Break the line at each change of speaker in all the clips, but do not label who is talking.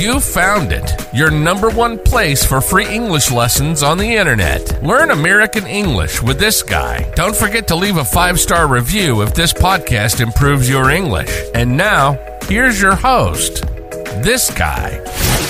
You found it, your number one place for free English lessons on the internet. Learn American English with this guy. Don't forget to leave a five star review if this podcast improves your English. And now, here's your host, this guy.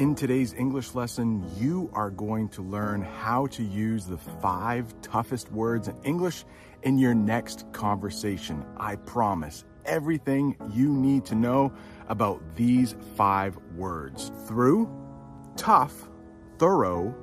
In today's English lesson, you are going to learn how to use the five toughest words in English in your next conversation. I promise everything you need to know about these five words through, tough, thorough,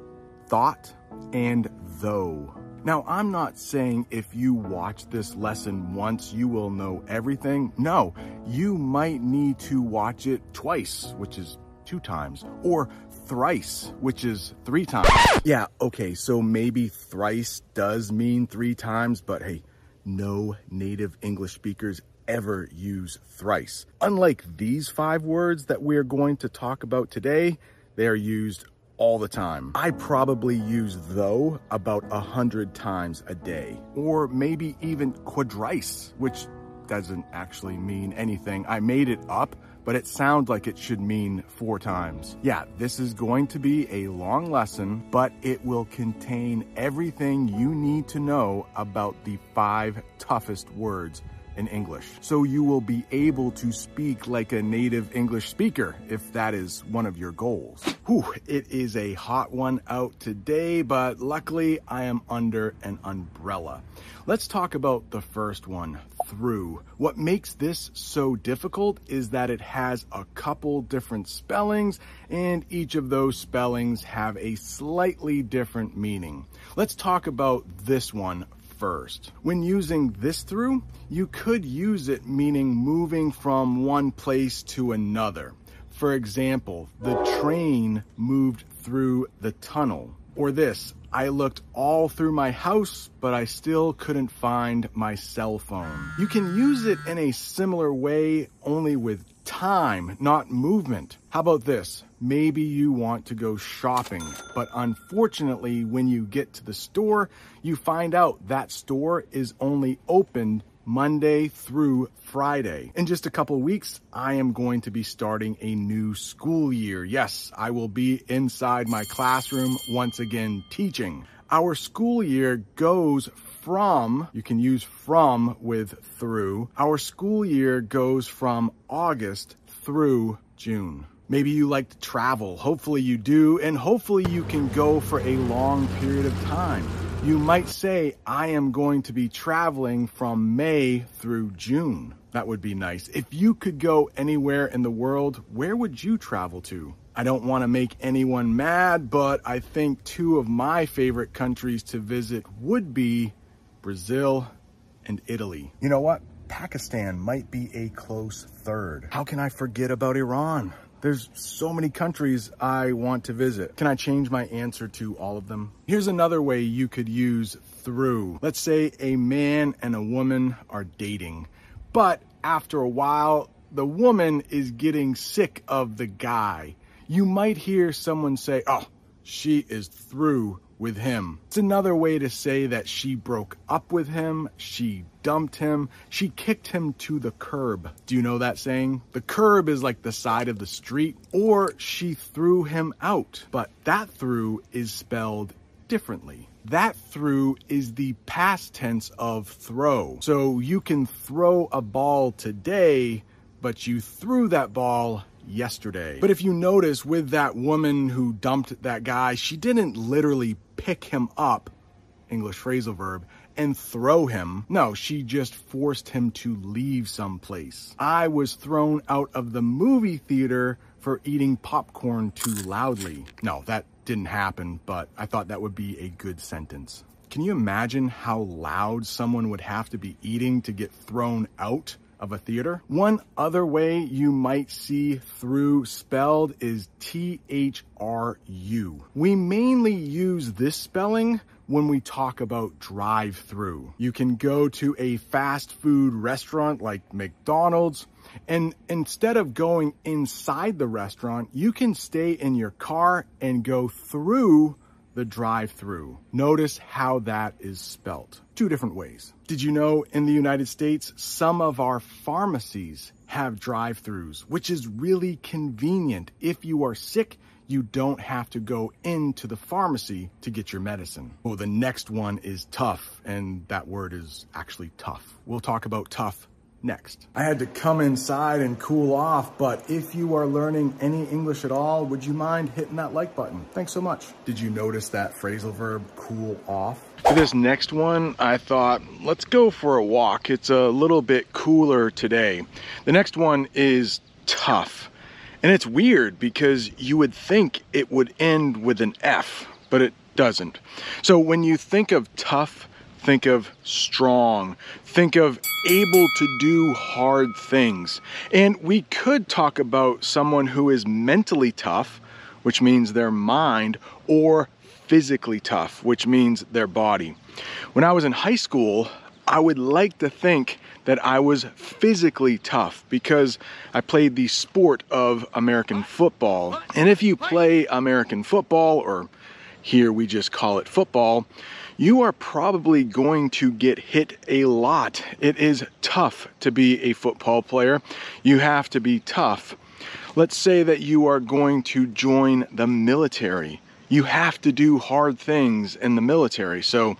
thought, and though. Now, I'm not saying if you watch this lesson once, you will know everything. No, you might need to watch it twice, which is two times, or thrice, which is three times. Yeah, okay, so maybe thrice does mean three times, but hey, no native English speakers ever use thrice. Unlike these five words that we're going to talk about today, they are used all the time. I probably use though about a hundred times a day, or maybe even quadrice, which doesn't actually mean anything. I made it up but it sounds like it should mean four times. Yeah, this is going to be a long lesson, but it will contain everything you need to know about the five toughest words in English. So you will be able to speak like a native English speaker if that is one of your goals. Whew, it is a hot one out today, but luckily I am under an umbrella. Let's talk about the first one, through. What makes this so difficult is that it has a couple different spellings and each of those spellings have a slightly different meaning. Let's talk about this one first. When using this through, you could use it meaning moving from one place to another. For example, the train moved through the tunnel. Or this, I looked all through my house, but I still couldn't find my cell phone. You can use it in a similar way, only with time, not movement. How about this? Maybe you want to go shopping, but unfortunately, when you get to the store, you find out that store is only open Monday through Friday. In just a couple weeks, I am going to be starting a new school year. Yes, I will be inside my classroom once again teaching. Our school year goes from, you can use from with through. Our school year goes from August through June. Maybe you like to travel. Hopefully you do. And hopefully you can go for a long period of time. You might say, I am going to be traveling from May through June. That would be nice. If you could go anywhere in the world, where would you travel to? I don't want to make anyone mad, but I think two of my favorite countries to visit would be Brazil and Italy. You know what? Pakistan might be a close third. How can I forget about Iran? There's so many countries I want to visit. Can I change my answer to all of them? Here's another way you could use through. Let's say a man and a woman are dating, but after a while, the woman is getting sick of the guy. You might hear someone say, Oh, she is through with him. It's another way to say that she broke up with him, she dumped him, she kicked him to the curb. Do you know that saying? The curb is like the side of the street, or she threw him out. But that through is spelled differently. That through is the past tense of throw. So you can throw a ball today, but you threw that ball yesterday. But if you notice with that woman who dumped that guy, she didn't literally pick him up, English phrasal verb, and throw him. No, she just forced him to leave someplace. I was thrown out of the movie theater for eating popcorn too loudly. No, that didn't happen, but I thought that would be a good sentence. Can you imagine how loud someone would have to be eating to get thrown out of a theater. One other way you might see through spelled is T H R U. We mainly use this spelling when we talk about drive through. You can go to a fast food restaurant like McDonald's, and instead of going inside the restaurant, you can stay in your car and go through the drive through. Notice how that is spelt. Two different ways. Did you know in the United States, some of our pharmacies have drive throughs, which is really convenient. If you are sick, you don't have to go into the pharmacy to get your medicine. Well, the next one is tough, and that word is actually tough. We'll talk about tough next. I had to come inside and cool off, but if you are learning any English at all, would you mind hitting that like button? Thanks so much. Did you notice that phrasal verb cool off? For this next one, I thought, let's go for a walk. It's a little bit cooler today. The next one is tough. And it's weird because you would think it would end with an F, but it doesn't. So when you think of tough, think of strong, think of able to do hard things. And we could talk about someone who is mentally tough, which means their mind, or physically tough, which means their body. When I was in high school, I would like to think that I was physically tough because I played the sport of American football. And if you play American football, or here we just call it football, you are probably going to get hit a lot. It is tough to be a football player. You have to be tough. Let's say that you are going to join the military. You have to do hard things in the military. So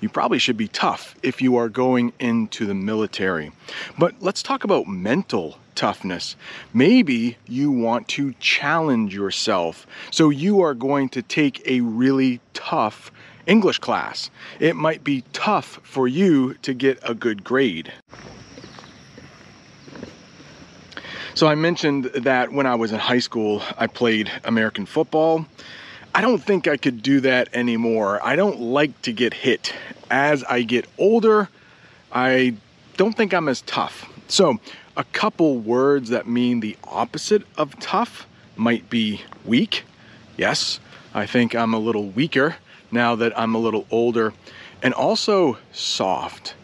you probably should be tough if you are going into the military. But let's talk about mental toughness. Maybe you want to challenge yourself. So you are going to take a really tough English class. It might be tough for you to get a good grade. So I mentioned that when I was in high school, I played American football. I don't think I could do that anymore. I don't like to get hit. As I get older, I don't think I'm as tough. So, a couple words that mean the opposite of tough might be weak. Yes, I think I'm a little weaker now that I'm a little older. And also soft.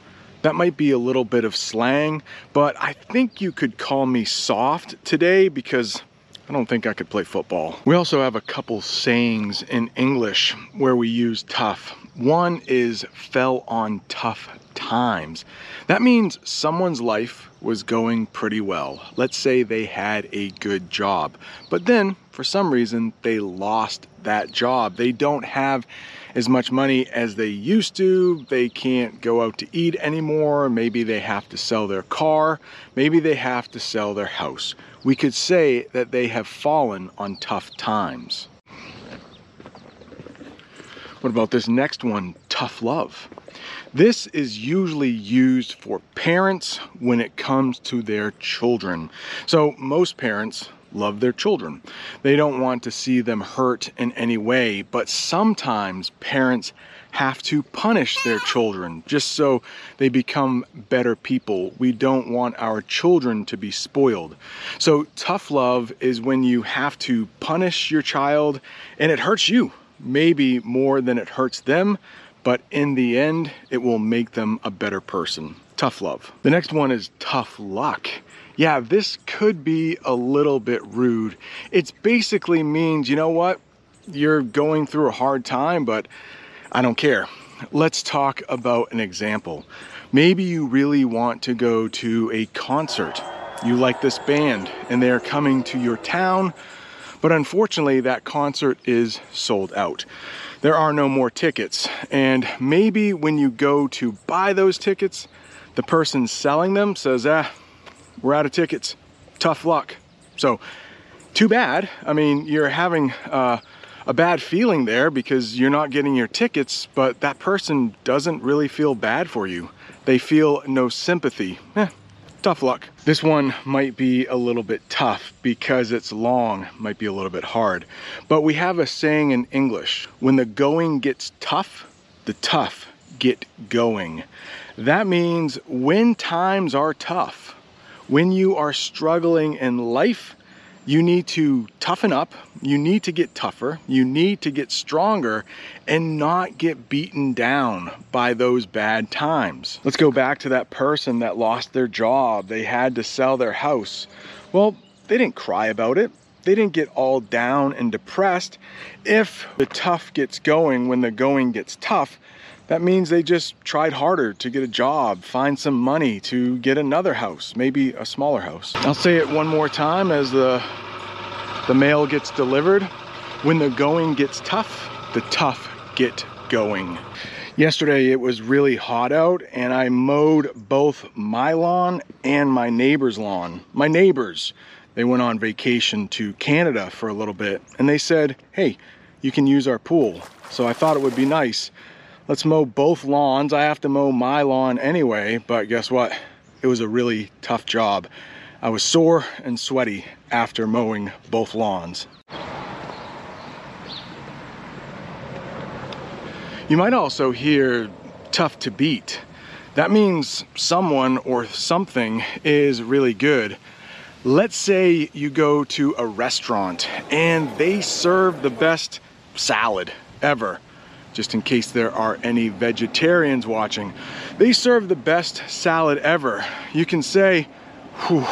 That might be a little bit of slang, but I think you could call me soft today because I don't think I could play football. We also have a couple sayings in English where we use tough. One is fell on tough times. That means someone's life was going pretty well. Let's say they had a good job, but then for some reason they lost that job. They don't have as much money as they used to. They can't go out to eat anymore. Maybe they have to sell their car. Maybe they have to sell their house. We could say that they have fallen on tough times. What about this next one? Tough love. This is usually used for parents when it comes to their children. So most parents love their children. They don't want to see them hurt in any way, but sometimes parents have to punish their children just so they become better people. We don't want our children to be spoiled. So, tough love is when you have to punish your child and it hurts you, maybe more than it hurts them, but in the end, it will make them a better person. Tough love. The next one is tough luck yeah, this could be a little bit rude. It's basically means, you know what? You're going through a hard time, but I don't care. Let's talk about an example. Maybe you really want to go to a concert. You like this band and they're coming to your town, but unfortunately, that concert is sold out. There are no more tickets. And maybe when you go to buy those tickets, the person selling them says, ah, we're out of tickets. Tough luck. So, too bad. I mean, you're having uh, a bad feeling there because you're not getting your tickets, but that person doesn't really feel bad for you. They feel no sympathy. Eh, tough luck. This one might be a little bit tough because it's long, might be a little bit hard. But we have a saying in English when the going gets tough, the tough get going. That means when times are tough, When you are struggling in life, you need to toughen up, you need to get tougher, you need to get stronger, and not get beaten down by those bad times. Let's go back to that person that lost their job, they had to sell their house. Well, they didn't cry about it. They didn't get all down and depressed. If the tough gets going when the going gets tough, that means they just tried harder to get a job, find some money to get another house, maybe a smaller house. I'll say it one more time as the, the mail gets delivered. When the going gets tough, the tough get going. Yesterday it was really hot out and I mowed both my lawn and my neighbor's lawn. My neighbors, they went on vacation to Canada for a little bit and they said, hey, you can use our pool. So I thought it would be nice let's mow both lawns. I have to mow my lawn anyway, but guess what? It was a really tough job. I was sore and sweaty after mowing both lawns. You might also hear tough to beat. That means someone or something is really good. Let's say you go to a restaurant and they serve the best salad ever just in case there are any vegetarians watching. They serve the best salad ever. You can say, whew,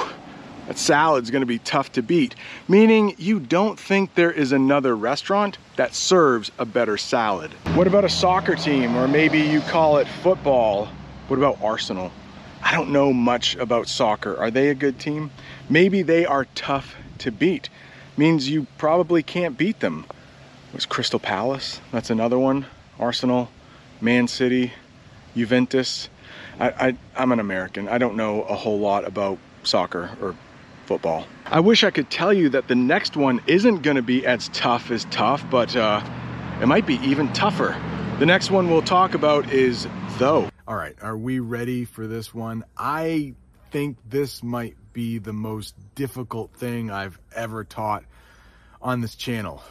that salad's gonna be tough to beat, meaning you don't think there is another restaurant that serves a better salad. What about a soccer team, or maybe you call it football? What about Arsenal? I don't know much about soccer. Are they a good team? Maybe they are tough to beat. Means you probably can't beat them was Crystal Palace. That's another one. Arsenal, Man City, Juventus. I, I, I'm an American. I don't know a whole lot about soccer or football. I wish I could tell you that the next one isn't going to be as tough as tough, but uh, it might be even tougher. The next one we'll talk about is though. All right, are we ready for this one? I think this might be the most difficult thing I've ever taught on this channel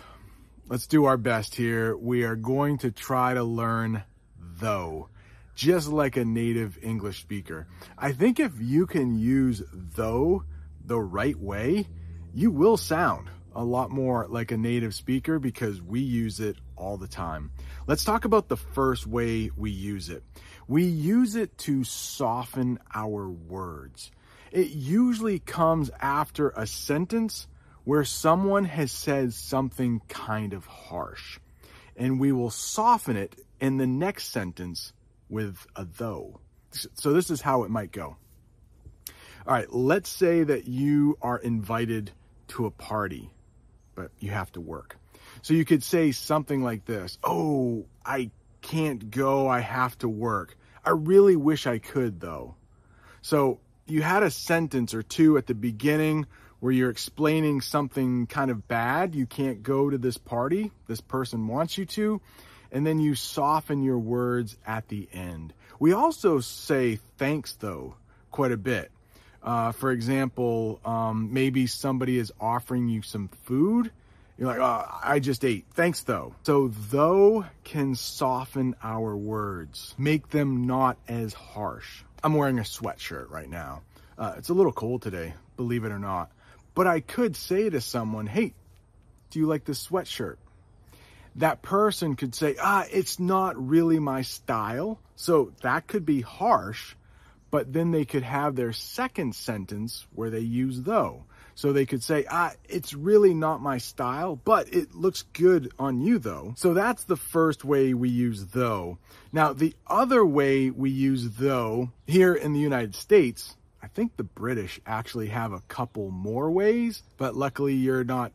let's do our best here. We are going to try to learn though, just like a native English speaker. I think if you can use though the right way, you will sound a lot more like a native speaker because we use it all the time. Let's talk about the first way we use it. We use it to soften our words. It usually comes after a sentence where someone has said something kind of harsh, and we will soften it in the next sentence with a though. So this is how it might go. All right, let's say that you are invited to a party, but you have to work. So you could say something like this Oh, I can't go, I have to work. I really wish I could, though. So you had a sentence or two at the beginning where you're explaining something kind of bad. You can't go to this party. This person wants you to. And then you soften your words at the end. We also say thanks though quite a bit. Uh, for example, um, maybe somebody is offering you some food. You're like, oh, I just ate. Thanks though. So though can soften our words, make them not as harsh. I'm wearing a sweatshirt right now. Uh, it's a little cold today, believe it or not. But I could say to someone, hey, do you like this sweatshirt? That person could say, ah, it's not really my style. So that could be harsh, but then they could have their second sentence where they use though. So they could say, ah, it's really not my style, but it looks good on you though. So that's the first way we use though. Now, the other way we use though here in the United States think the British actually have a couple more ways, but luckily you're not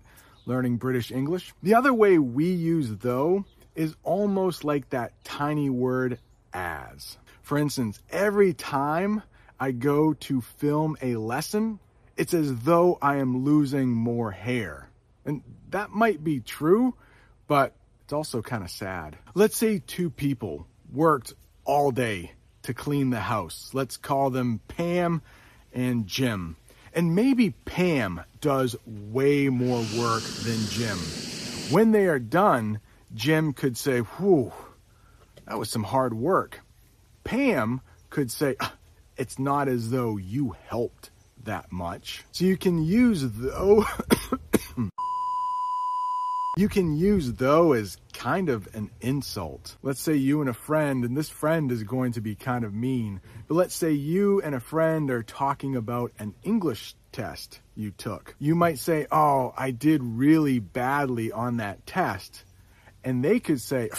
learning British English. The other way we use though is almost like that tiny word as. For instance, every time I go to film a lesson, it's as though I am losing more hair. And that might be true, but it's also kind of sad. Let's say two people worked all day to clean the house. Let's call them Pam and Jim. And maybe Pam does way more work than Jim. When they are done, Jim could say, Whew, that was some hard work. Pam could say, ah, It's not as though you helped that much. So you can use though. you can use though as kind of an insult. Let's say you and a friend, and this friend is going to be kind of mean, but let's say you and a friend are talking about an English test you took. You might say, Oh, I did really badly on that test. And they could say,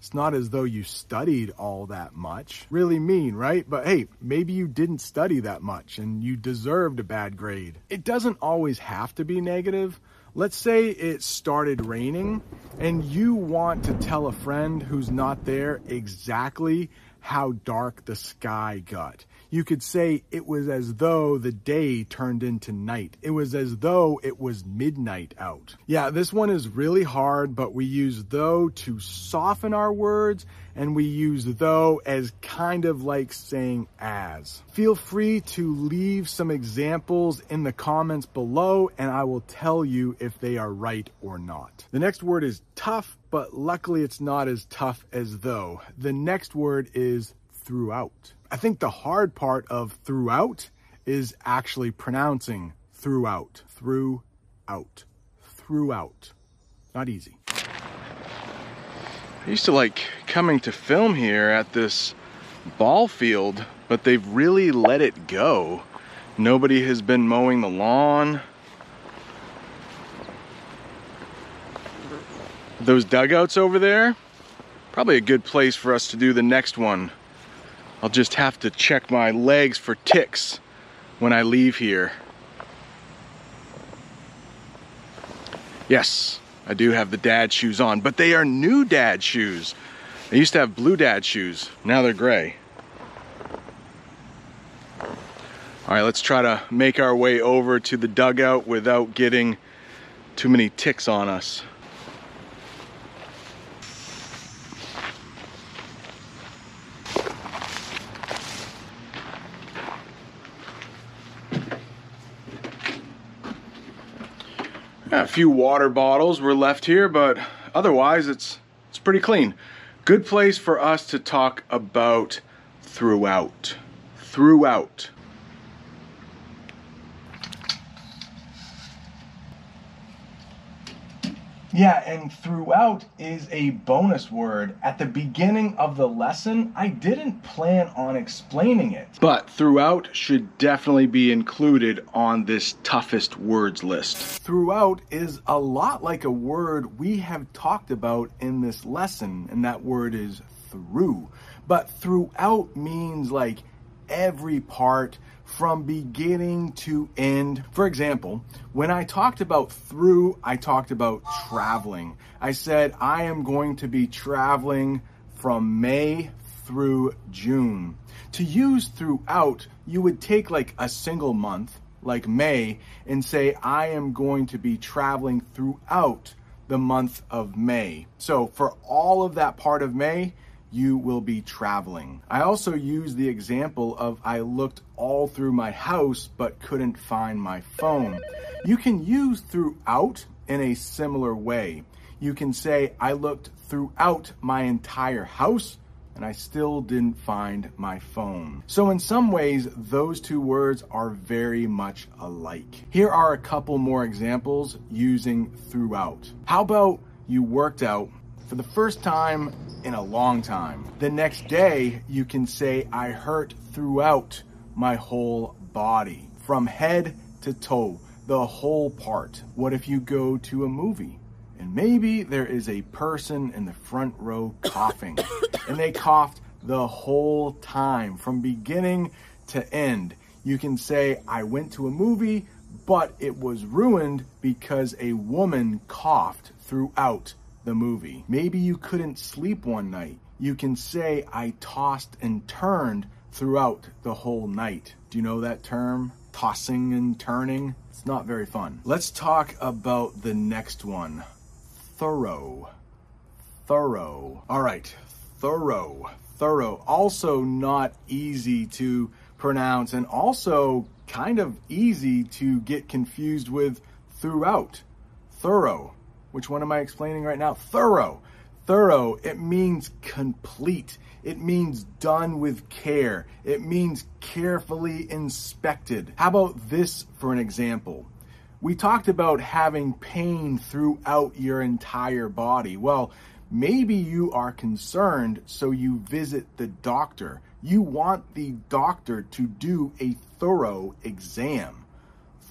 it's not as though you studied all that much. Really mean, right? But hey, maybe you didn't study that much and you deserved a bad grade. It doesn't always have to be negative. Let's say it started raining and you want to tell a friend who's not there exactly how dark the sky got. You could say it was as though the day turned into night. It was as though it was midnight out. Yeah, this one is really hard, but we use though to soften our words and we use though as kind of like saying as. Feel free to leave some examples in the comments below and I will tell you if they are right or not. The next word is tough, but luckily it's not as tough as though. The next word is throughout. I think the hard part of throughout is actually pronouncing throughout, throughout, throughout. Not easy. I used to like coming to film here at this ball field, but they've really let it go. Nobody has been mowing the lawn. Those dugouts over there, probably a good place for us to do the next one. I'll just have to check my legs for ticks when I leave here. Yes, I do have the dad shoes on, but they are new dad shoes. I used to have blue dad shoes. Now they're gray. All right, let's try to make our way over to the dugout without getting too many ticks on us. A few water bottles were left here, but otherwise it's it's pretty clean. Good place for us to talk about throughout. Throughout. Yeah, and throughout is a bonus word. At the beginning of the lesson, I didn't plan on explaining it. But throughout should definitely be included on this toughest words list. Throughout is a lot like a word we have talked about in this lesson, and that word is through. But throughout means like every part from beginning to end. For example, when I talked about through, I talked about traveling. I said I am going to be traveling from May through June. To use throughout, you would take like a single month, like May, and say I am going to be traveling throughout the month of May. So for all of that part of May, you will be traveling. I also use the example of I looked all through my house but couldn't find my phone. You can use throughout in a similar way. You can say, I looked throughout my entire house and I still didn't find my phone. So in some ways, those two words are very much alike. Here are a couple more examples using throughout. How about you worked out for the first time in a long time. The next day, you can say, I hurt throughout my whole body, from head to toe, the whole part. What if you go to a movie? And maybe there is a person in the front row coughing, and they coughed the whole time from beginning to end. You can say, I went to a movie, but it was ruined because a woman coughed throughout the movie. Maybe you couldn't sleep one night. You can say, I tossed and turned throughout the whole night. Do you know that term? Tossing and turning? It's not very fun. Let's talk about the next one thorough. Thorough. All right, thorough. Thorough. Also, not easy to pronounce and also kind of easy to get confused with throughout. Thorough. Which one am I explaining right now? Thorough. thorough, it means complete. It means done with care. It means carefully inspected. How about this for an example? We talked about having pain throughout your entire body. Well, maybe you are concerned, so you visit the doctor. You want the doctor to do a thorough exam.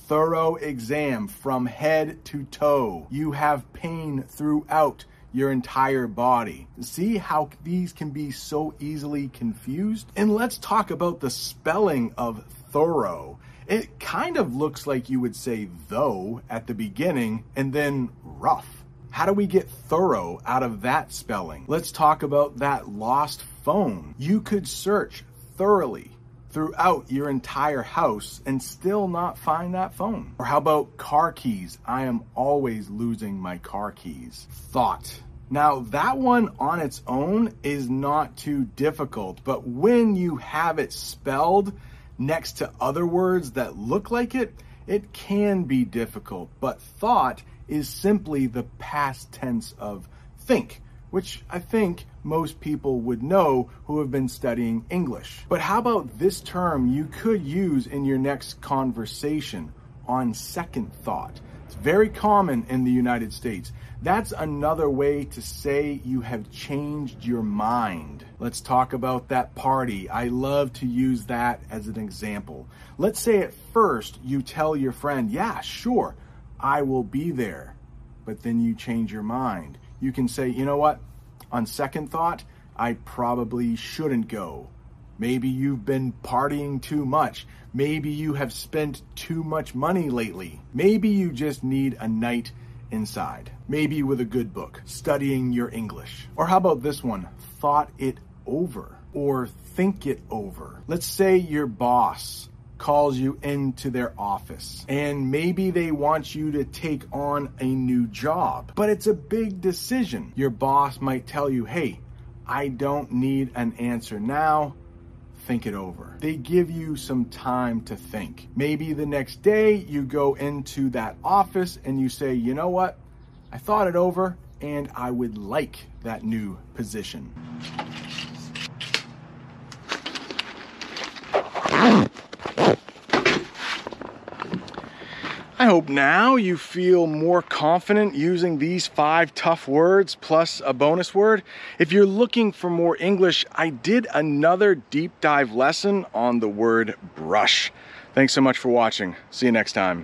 Thorough exam from head to toe. You have pain throughout your entire body. See how these can be so easily confused? And let's talk about the spelling of thorough. It kind of looks like you would say though at the beginning and then rough. How do we get thorough out of that spelling? Let's talk about that lost phone. You could search thoroughly throughout your entire house and still not find that phone. Or how about car keys? I am always losing my car keys. Thought. Now, that one on its own is not too difficult, but when you have it spelled next to other words that look like it, it can be difficult. But thought is simply the past tense of think, which I think most people would know who have been studying English. But how about this term you could use in your next conversation on second thought? It's very common in the United States. That's another way to say you have changed your mind. Let's talk about that party. I love to use that as an example. Let's say at first you tell your friend, yeah, sure, I will be there. But then you change your mind. You can say, you know what? On second thought, I probably shouldn't go. Maybe you've been partying too much. Maybe you have spent too much money lately. Maybe you just need a night inside. Maybe with a good book, studying your English. Or how about this one? Thought it over or think it over. Let's say your boss calls you into their office and maybe they want you to take on a new job, but it's a big decision. Your boss might tell you, hey, I don't need an answer now. Think it over. They give you some time to think. Maybe the next day you go into that office and you say, you know what? I thought it over and I would like that new position. I hope now you feel more confident using these five tough words plus a bonus word. If you're looking for more English, I did another deep dive lesson on the word brush. Thanks so much for watching. See you next time.